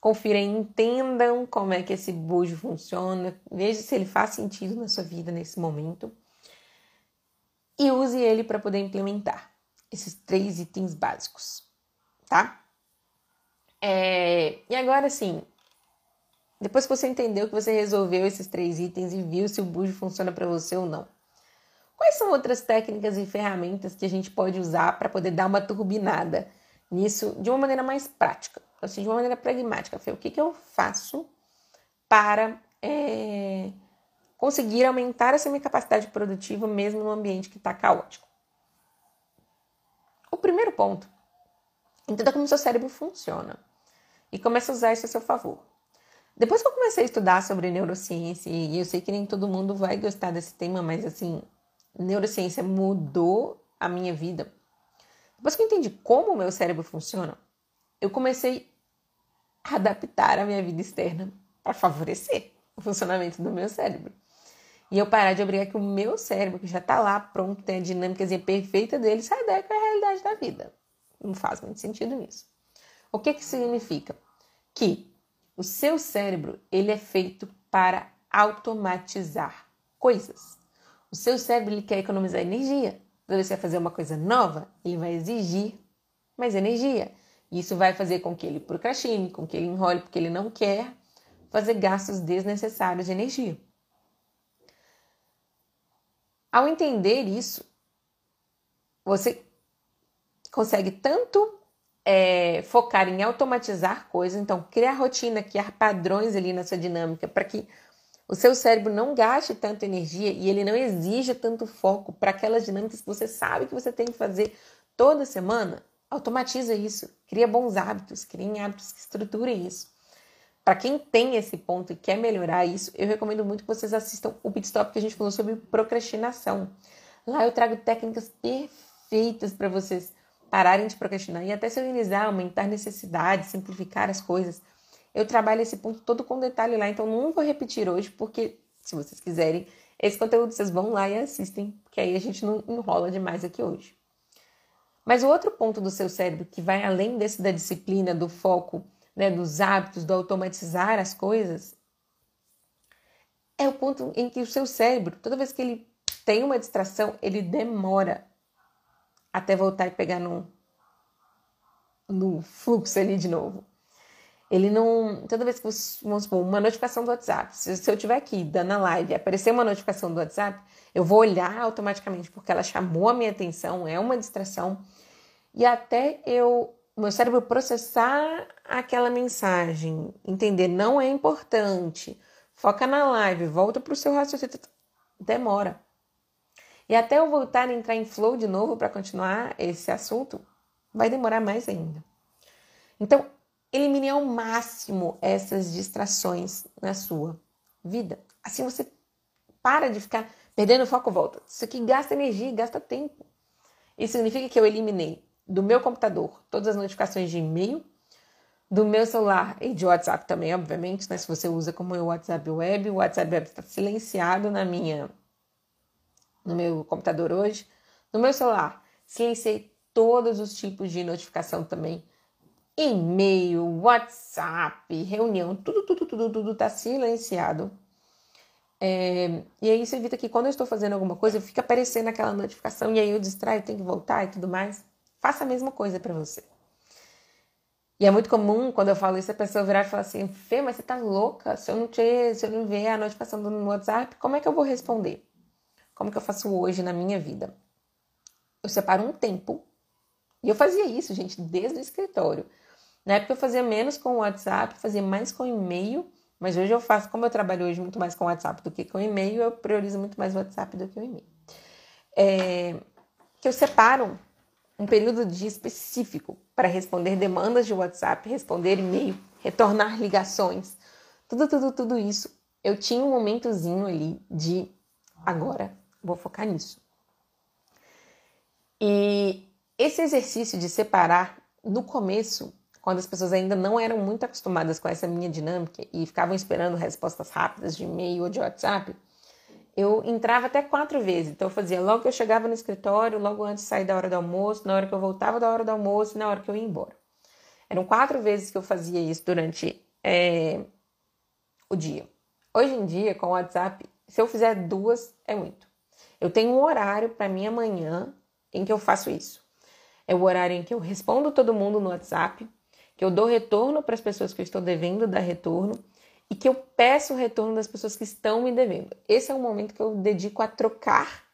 confira e entendam como é que esse bujo funciona, veja se ele faz sentido na sua vida nesse momento e use ele para poder implementar esses três itens básicos, tá? É, e agora sim, depois que você entendeu que você resolveu esses três itens e viu se o bujo funciona para você ou não, quais são outras técnicas e ferramentas que a gente pode usar para poder dar uma turbinada nisso de uma maneira mais prática, assim, de uma maneira pragmática? Fê, o que, que eu faço para é, conseguir aumentar essa minha capacidade produtiva mesmo no ambiente que está caótico. O primeiro ponto, entenda como seu cérebro funciona e comece a usar isso a seu favor. Depois que eu comecei a estudar sobre neurociência, e eu sei que nem todo mundo vai gostar desse tema, mas assim, neurociência mudou a minha vida. Depois que eu entendi como o meu cérebro funciona, eu comecei a adaptar a minha vida externa para favorecer o funcionamento do meu cérebro. E eu parar de obrigar que o meu cérebro, que já está lá pronto, tem a dinâmica perfeita dele, sai daí com a realidade da vida. Não faz muito sentido nisso. O que que significa? Que o seu cérebro, ele é feito para automatizar coisas. O seu cérebro ele quer economizar energia. Quando você vai fazer uma coisa nova, ele vai exigir mais energia. Isso vai fazer com que ele procrastine, com que ele enrole, porque ele não quer fazer gastos desnecessários de energia. Ao entender isso, você consegue tanto é, focar em automatizar coisas, então criar rotina, criar padrões ali na sua dinâmica para que o seu cérebro não gaste tanta energia e ele não exija tanto foco para aquelas dinâmicas que você sabe que você tem que fazer toda semana. Automatiza isso, cria bons hábitos, cria hábitos que estruturem isso. Para quem tem esse ponto e quer melhorar isso, eu recomendo muito que vocês assistam o Pit Stop que a gente falou sobre procrastinação. Lá eu trago técnicas perfeitas para vocês pararem de procrastinar e até se organizar, aumentar necessidades, simplificar as coisas. Eu trabalho esse ponto todo com detalhe lá, então não vou repetir hoje, porque se vocês quiserem esse conteúdo, vocês vão lá e assistem, porque aí a gente não enrola demais aqui hoje. Mas o outro ponto do seu cérebro, que vai além desse da disciplina, do foco, né, dos hábitos, do automatizar as coisas, é o ponto em que o seu cérebro, toda vez que ele tem uma distração, ele demora até voltar e pegar no, no fluxo ali de novo. Ele não. Toda vez que você, vamos supor, uma notificação do WhatsApp, se, se eu estiver aqui dando a live e aparecer uma notificação do WhatsApp, eu vou olhar automaticamente porque ela chamou a minha atenção, é uma distração, e até eu, meu cérebro processar aquela mensagem, entender não é importante, foca na live, volta para o seu raciocínio, demora. E até eu voltar a entrar em flow de novo para continuar esse assunto, vai demorar mais ainda. Então, elimine ao máximo essas distrações na sua vida. Assim você para de ficar perdendo foco, volta. Isso aqui gasta energia, gasta tempo. Isso significa que eu eliminei do meu computador todas as notificações de e-mail, do meu celular e de WhatsApp também, obviamente, né? Se você usa como o WhatsApp Web, o WhatsApp Web está silenciado na minha no meu computador hoje. No meu celular, silenciei todos os tipos de notificação também. E-mail, WhatsApp, reunião, tudo, tudo, tudo, tudo está silenciado. É, e aí isso evita que quando eu estou fazendo alguma coisa, fica aparecendo aquela notificação e aí eu distraio, tenho que voltar e tudo mais. Faça a mesma coisa para você. E é muito comum quando eu falo isso, a pessoa virar e falar assim: Fê, mas você tá louca? Se eu não te, se eu não ver a notificação do WhatsApp, como é que eu vou responder? Como que eu faço hoje na minha vida? Eu separo um tempo. E eu fazia isso, gente, desde o escritório. Na época eu fazia menos com o WhatsApp, fazia mais com e-mail, mas hoje eu faço, como eu trabalho hoje muito mais com o WhatsApp do que com e-mail, eu priorizo muito mais o WhatsApp do que o e-mail. É, que eu separo um período de dia específico para responder demandas de WhatsApp, responder e-mail, retornar ligações, tudo, tudo, tudo isso. Eu tinha um momentozinho ali de agora Vou focar nisso. E esse exercício de separar no começo, quando as pessoas ainda não eram muito acostumadas com essa minha dinâmica e ficavam esperando respostas rápidas de e-mail ou de WhatsApp, eu entrava até quatro vezes. Então eu fazia logo que eu chegava no escritório, logo antes de sair da hora do almoço, na hora que eu voltava da hora do almoço e na hora que eu ia embora. Eram quatro vezes que eu fazia isso durante é, o dia. Hoje em dia, com o WhatsApp, se eu fizer duas, é muito. Eu tenho um horário para mim amanhã em que eu faço isso. É o horário em que eu respondo todo mundo no WhatsApp, que eu dou retorno para as pessoas que eu estou devendo dar retorno e que eu peço o retorno das pessoas que estão me devendo. Esse é o momento que eu dedico a trocar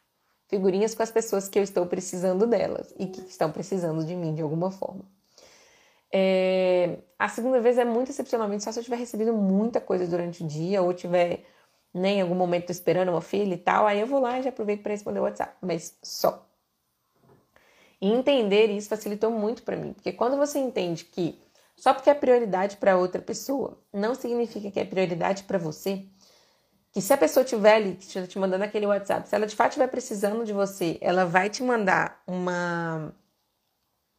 figurinhas com as pessoas que eu estou precisando delas e que estão precisando de mim de alguma forma. É... A segunda vez é muito excepcionalmente só se eu tiver recebido muita coisa durante o dia ou tiver né, em algum momento tô esperando uma filha e tal, aí eu vou lá e já aproveito para responder o WhatsApp, mas só. E entender isso facilitou muito para mim, porque quando você entende que só porque é prioridade para outra pessoa não significa que é prioridade para você, que se a pessoa tiver ali te mandando aquele WhatsApp, se ela de fato estiver precisando de você, ela vai te mandar uma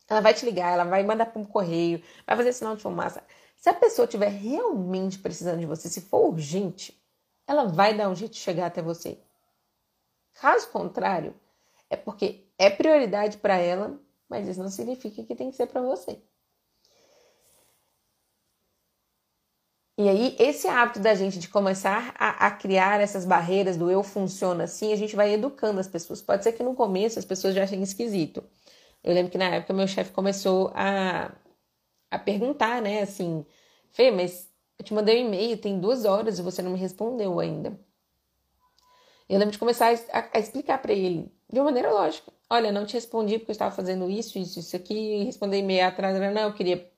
ela vai te ligar, ela vai mandar para um correio, vai fazer sinal de fumaça. Se a pessoa estiver realmente precisando de você, se for urgente, ela vai dar um jeito de chegar até você. Caso contrário, é porque é prioridade para ela, mas isso não significa que tem que ser para você. E aí, esse hábito da gente de começar a, a, criar essas barreiras do eu funciona assim, a gente vai educando as pessoas. Pode ser que no começo as pessoas já achem esquisito. Eu lembro que na época meu chefe começou a, a perguntar, né, assim, Fê, mas eu te mandei um e-mail, tem duas horas e você não me respondeu ainda. Eu lembro de começar a, a explicar para ele, de uma maneira lógica. Olha, não te respondi porque eu estava fazendo isso, isso, isso aqui, responder e-mail atrás, não, eu queria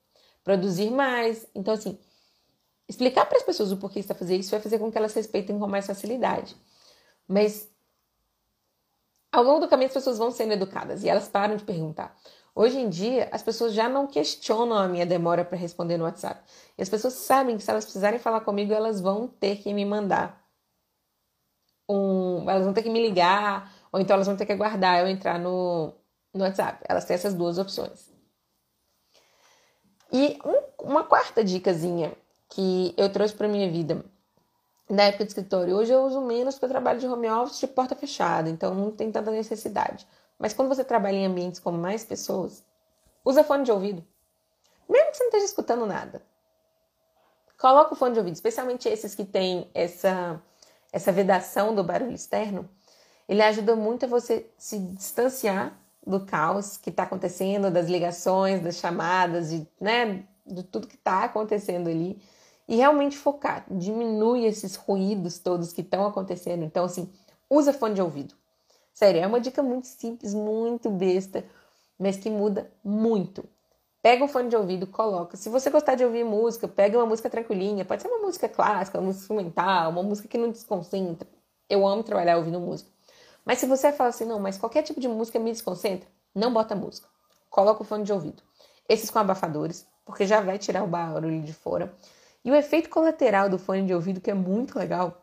produzir mais. Então, assim, explicar para as pessoas o porquê está fazendo isso vai fazer com que elas respeitem com mais facilidade. Mas ao longo do caminho as pessoas vão sendo educadas e elas param de perguntar. Hoje em dia, as pessoas já não questionam a minha demora para responder no WhatsApp. E as pessoas sabem que se elas precisarem falar comigo, elas vão ter que me mandar um. Elas vão ter que me ligar, ou então elas vão ter que aguardar eu entrar no, no WhatsApp. Elas têm essas duas opções. E um, uma quarta dicasinha que eu trouxe para minha vida na época de escritório. Hoje eu uso menos porque eu trabalho de home office de porta fechada, então não tem tanta necessidade. Mas quando você trabalha em ambientes com mais pessoas, usa fone de ouvido. Mesmo que você não esteja escutando nada. Coloca o fone de ouvido, especialmente esses que têm essa, essa vedação do barulho externo. Ele ajuda muito a você se distanciar do caos que está acontecendo, das ligações, das chamadas, de, né, de tudo que está acontecendo ali e realmente focar. Diminui esses ruídos todos que estão acontecendo. Então, assim, usa fone de ouvido. Sério, é uma dica muito simples, muito besta, mas que muda muito. Pega um fone de ouvido, coloca. Se você gostar de ouvir música, pega uma música tranquilinha. Pode ser uma música clássica, uma música instrumental, uma música que não desconcentra. Eu amo trabalhar ouvindo música. Mas se você fala assim, não, mas qualquer tipo de música me desconcentra, não bota música. Coloca o fone de ouvido. Esses com abafadores, porque já vai tirar o barulho de fora. E o efeito colateral do fone de ouvido, que é muito legal,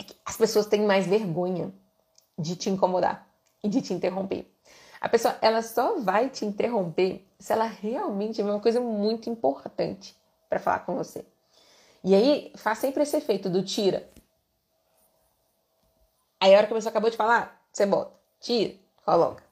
é que as pessoas têm mais vergonha de te incomodar e de te interromper. A pessoa, ela só vai te interromper se ela realmente tiver uma coisa muito importante para falar com você. E aí, faz sempre esse efeito do tira. Aí, a hora que a pessoa acabou de falar, você bota, tira, coloca.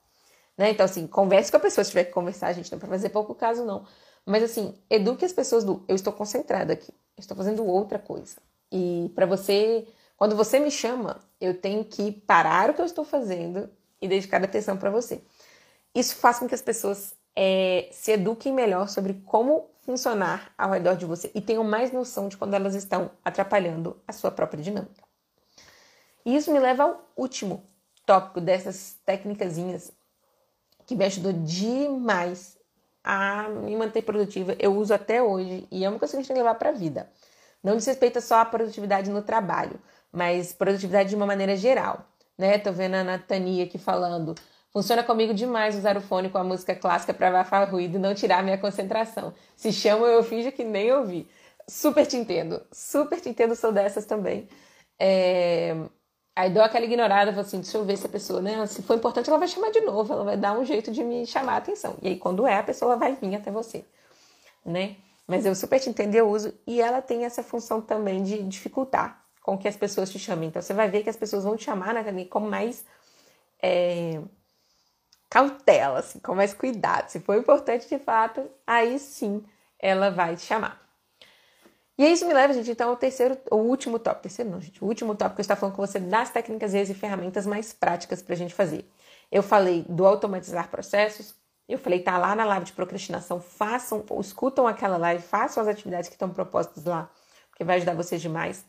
Né? Então, assim, converse com a pessoa se tiver que conversar, a gente não é para fazer pouco caso, não. Mas assim, eduque as pessoas do eu estou concentrada aqui, eu estou fazendo outra coisa. E para você, quando você me chama, eu tenho que parar o que eu estou fazendo e dedicar atenção para você. Isso faz com que as pessoas é, se eduquem melhor sobre como funcionar ao redor de você e tenham mais noção de quando elas estão atrapalhando a sua própria dinâmica. E isso me leva ao último tópico dessas técnicas que me ajudou demais a me manter produtiva. Eu uso até hoje e é uma coisa que a gente tem que levar para a vida. Não diz respeito só à produtividade no trabalho, mas produtividade de uma maneira geral. Né? Tô vendo a Natania aqui falando. Funciona comigo demais usar o fone com a música clássica para abafar ruído e não tirar minha concentração. Se chama, eu finjo que nem ouvi. Super te entendo, super te entendo, sou dessas também. É... Aí dou aquela ignorada, falo assim, deixa eu ver se a pessoa, né? Se for importante, ela vai chamar de novo, ela vai dar um jeito de me chamar a atenção. E aí, quando é, a pessoa vai vir até você, né? Mas eu super te entendo, eu uso, e ela tem essa função também de dificultar com que as pessoas te chamem. Então, você vai ver que as pessoas vão te chamar, né, com mais é, cautela, assim, com mais cuidado. Se for importante de fato, aí sim ela vai te chamar. E isso me leva, gente, então ao terceiro, o último tópico. Terceiro não, gente. O último tópico que eu estou falando com você das técnicas e ferramentas mais práticas para a gente fazer. Eu falei do automatizar processos. Eu falei, tá lá na live de procrastinação, façam, escutam aquela live, façam as atividades que estão propostas lá, porque vai ajudar vocês demais.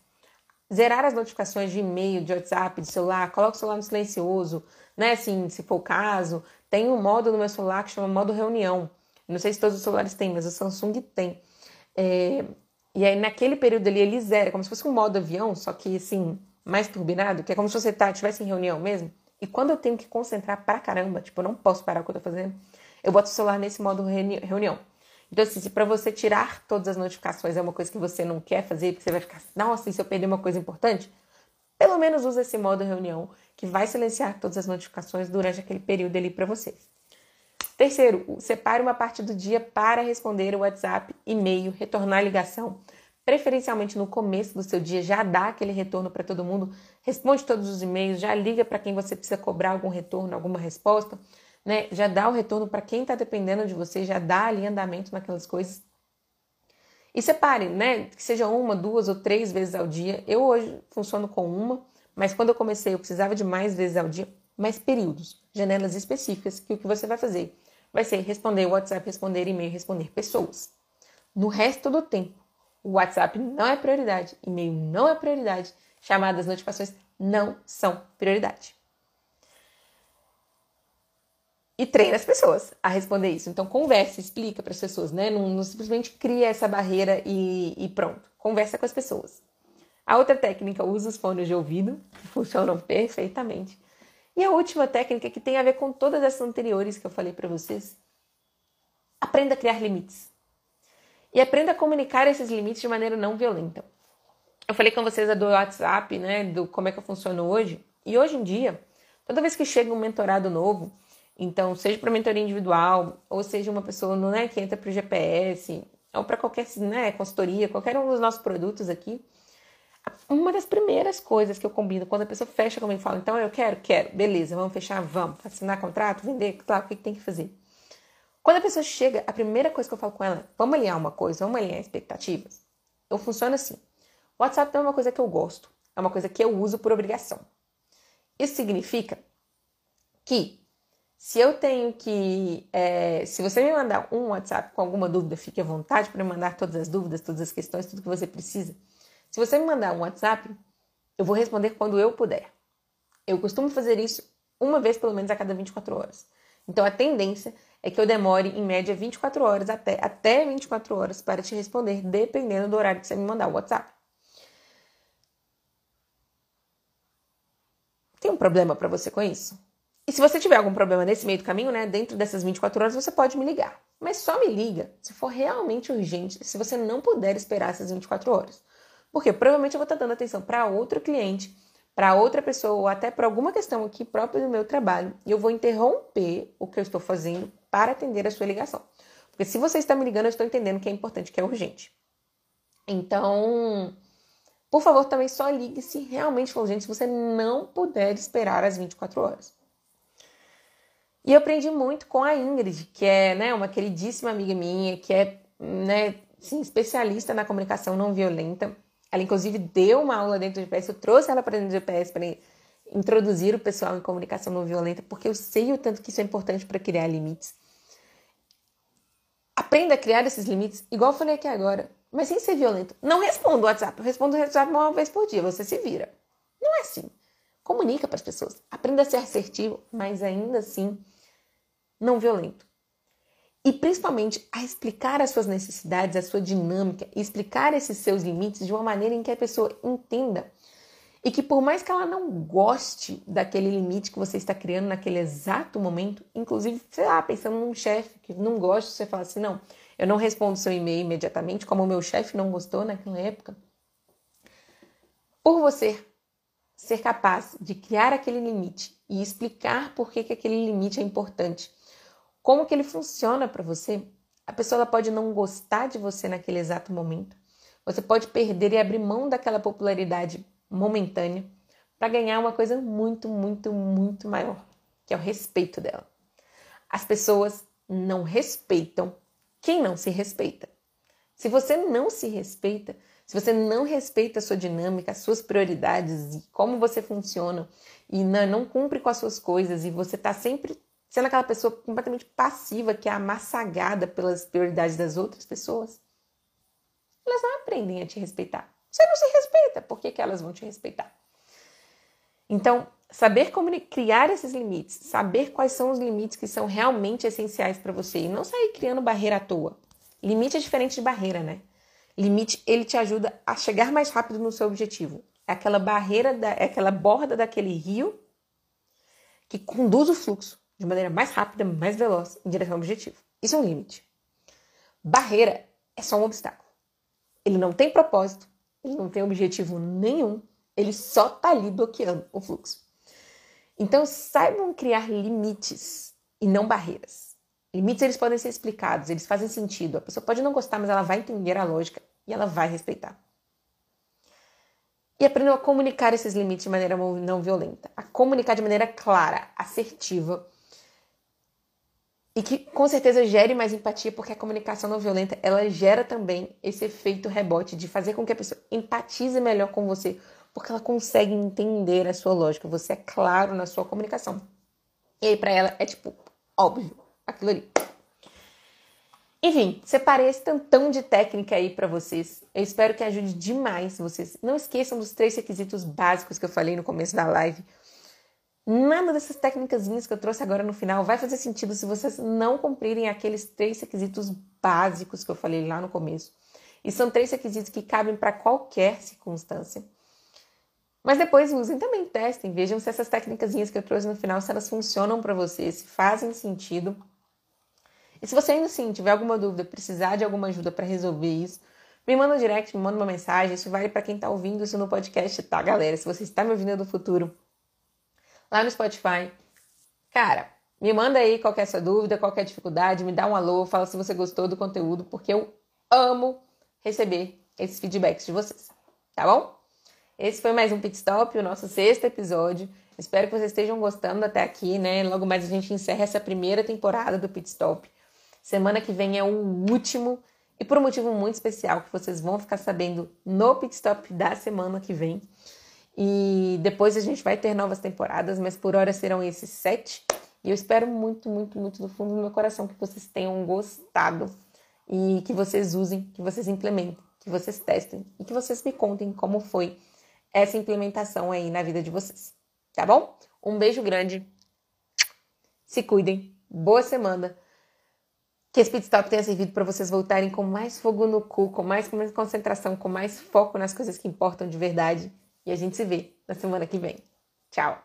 Zerar as notificações de e-mail, de WhatsApp, de celular, coloque o celular no silencioso, né? Assim, se for o caso. Tem um modo no meu celular que chama modo reunião. Não sei se todos os celulares têm, mas o Samsung tem. É, e aí, naquele período ali, ele zera, como se fosse um modo avião, só que, assim, mais turbinado, que é como se você tá, em reunião mesmo. E quando eu tenho que concentrar pra caramba, tipo, eu não posso parar o que eu tô fazendo, eu boto o celular nesse modo reunião. Então, assim, se para você tirar todas as notificações é uma coisa que você não quer fazer, porque você vai ficar, nossa, e se eu perder uma coisa importante? Pelo menos use esse modo reunião, que vai silenciar todas as notificações durante aquele período ali para vocês. Terceiro, separe uma parte do dia para responder o WhatsApp, e-mail, retornar ligação. preferencialmente no começo do seu dia, já dá aquele retorno para todo mundo, responde todos os e-mails, já liga para quem você precisa cobrar algum retorno, alguma resposta, né? Já dá o retorno para quem está dependendo de você, já dá ali andamento naquelas coisas. E separe, né? Que seja uma, duas ou três vezes ao dia. Eu hoje funciono com uma, mas quando eu comecei eu precisava de mais vezes ao dia, mais períodos, janelas específicas, que o que você vai fazer vai ser responder WhatsApp, responder e-mail, responder pessoas. No resto do tempo, o WhatsApp não é prioridade, e-mail não é prioridade, chamadas, notificações não são prioridade. E treina as pessoas a responder isso. Então, converse, explica para as pessoas, né? Não, não, simplesmente cria essa barreira e, e pronto. Conversa com as pessoas. A outra técnica usa os fones de ouvido, que funcionam perfeitamente. E a última técnica, que tem a ver com todas essas anteriores que eu falei para vocês, aprenda a criar limites e aprenda a comunicar esses limites de maneira não violenta. Eu falei com vocês do WhatsApp, né, do como é que eu funciono hoje, e hoje em dia, toda vez que chega um mentorado novo, então seja para mentoria individual, ou seja uma pessoa né, que entra para o GPS, ou para qualquer né, consultoria, qualquer um dos nossos produtos aqui, uma das primeiras coisas que eu combino quando a pessoa fecha comigo e fala, então eu quero, quero, beleza, vamos fechar, vamos, assinar contrato, vender, claro, o que tem que fazer? Quando a pessoa chega, a primeira coisa que eu falo com ela, vamos alinhar uma coisa, vamos alinhar expectativas. Eu funciono assim. O WhatsApp não é uma coisa que eu gosto, é uma coisa que eu uso por obrigação. Isso significa que se eu tenho que. É, se você me mandar um WhatsApp com alguma dúvida, fique à vontade para mandar todas as dúvidas, todas as questões, tudo que você precisa. Se você me mandar um WhatsApp, eu vou responder quando eu puder. Eu costumo fazer isso uma vez pelo menos a cada 24 horas. Então a tendência é que eu demore em média 24 horas até, até 24 horas para te responder, dependendo do horário que você me mandar o WhatsApp. Tem um problema para você com isso? E se você tiver algum problema nesse meio do caminho, né, dentro dessas 24 horas, você pode me ligar. Mas só me liga se for realmente urgente, se você não puder esperar essas 24 horas. Porque provavelmente eu vou estar dando atenção para outro cliente para outra pessoa ou até para alguma questão aqui própria do meu trabalho e eu vou interromper o que eu estou fazendo para atender a sua ligação. Porque se você está me ligando, eu estou entendendo que é importante, que é urgente. Então, por favor, também só ligue se realmente for urgente, se você não puder esperar as 24 horas. E eu aprendi muito com a Ingrid, que é né, uma queridíssima amiga minha, que é né, sim, especialista na comunicação não violenta. Ela, inclusive, deu uma aula dentro do GPS, eu trouxe ela para dentro do GPS para introduzir o pessoal em comunicação não violenta, porque eu sei o tanto que isso é importante para criar limites. Aprenda a criar esses limites, igual eu falei aqui agora, mas sem ser violento. Não responda o WhatsApp, eu respondo o WhatsApp uma vez por dia, você se vira. Não é assim. Comunica para as pessoas. Aprenda a ser assertivo, mas ainda assim não violento e principalmente a explicar as suas necessidades, a sua dinâmica, explicar esses seus limites de uma maneira em que a pessoa entenda e que por mais que ela não goste daquele limite que você está criando naquele exato momento, inclusive, sei lá, pensando num chefe que não gosta, você fala assim, não, eu não respondo seu e-mail imediatamente, como o meu chefe não gostou naquela época. Por você ser capaz de criar aquele limite e explicar por que, que aquele limite é importante como que ele funciona para você. A pessoa pode não gostar de você naquele exato momento. Você pode perder e abrir mão daquela popularidade momentânea para ganhar uma coisa muito, muito, muito maior, que é o respeito dela. As pessoas não respeitam quem não se respeita. Se você não se respeita, se você não respeita a sua dinâmica, as suas prioridades e como você funciona e não, cumpre com as suas coisas e você está sempre sendo aquela pessoa completamente passiva que é amassagada pelas prioridades das outras pessoas, elas não aprendem a te respeitar. Você não se respeita, por que, que elas vão te respeitar? Então, saber como criar esses limites, saber quais são os limites que são realmente essenciais para você e não sair criando barreira à toa. Limite é diferente de barreira, né? Limite, ele te ajuda a chegar mais rápido no seu objetivo. É aquela barreira, da, é aquela borda daquele rio que conduz o fluxo de maneira mais rápida, mais veloz em direção ao objetivo. Isso é um limite. Barreira é só um obstáculo. Ele não tem propósito, ele não tem objetivo nenhum, ele só está ali bloqueando o fluxo. Então saibam criar limites e não barreiras. Limites eles podem ser explicados, eles fazem sentido. A pessoa pode não gostar, mas ela vai entender a lógica E ela vai respeitar. E aprendam a comunicar esses limites de maneira não violenta. A comunicar de maneira clara, assertiva. E que com certeza gere mais empatia, porque a comunicação não violenta ela gera também esse efeito rebote de fazer com que a pessoa empatize melhor com você, porque ela consegue entender a sua lógica. Você é claro na sua comunicação. E aí, para ela, é tipo, óbvio, aquilo ali. Enfim, separei esse tantão de técnica aí para vocês. Eu espero que ajude demais vocês. Não esqueçam dos três requisitos básicos que eu falei no começo da live. Nada dessas técnicas que eu trouxe agora no final vai fazer sentido se vocês não cumprirem aqueles três requisitos básicos que eu falei lá no começo. E são três requisitos que cabem para qualquer circunstância. Mas depois usem também, testem, vejam se essas técnicas que eu trouxe no final, se elas funcionam para vocês, se fazem sentido e se você ainda assim tiver alguma dúvida, precisar de alguma ajuda para resolver isso, me manda um direct, me manda uma mensagem. Isso vale para quem está ouvindo isso no podcast, tá, galera? Se você está me ouvindo do futuro, lá no Spotify, cara, me manda aí qualquer sua dúvida, qualquer dificuldade, me dá um alô, fala se você gostou do conteúdo, porque eu amo receber esses feedbacks de vocês, tá bom? Esse foi mais um Pit Stop, o nosso sexto episódio. Espero que vocês estejam gostando até aqui, né? Logo mais a gente encerra essa primeira temporada do Pit Stop. Semana que vem é o último e por um motivo muito especial que vocês vão ficar sabendo no pit stop da semana que vem. E depois a gente vai ter novas temporadas, mas por hora serão esses sete. E eu espero muito, muito, muito do fundo do meu coração que vocês tenham gostado e que vocês usem, que vocês implementem, que vocês testem e que vocês me contem como foi essa implementação aí na vida de vocês. Tá bom? Um beijo grande. Se cuidem. Boa semana. Que esse pit stop tenha servido para vocês voltarem com mais fogo no cu, com mais concentração, com mais foco nas coisas que importam de verdade. E a gente se vê na semana que vem. Tchau!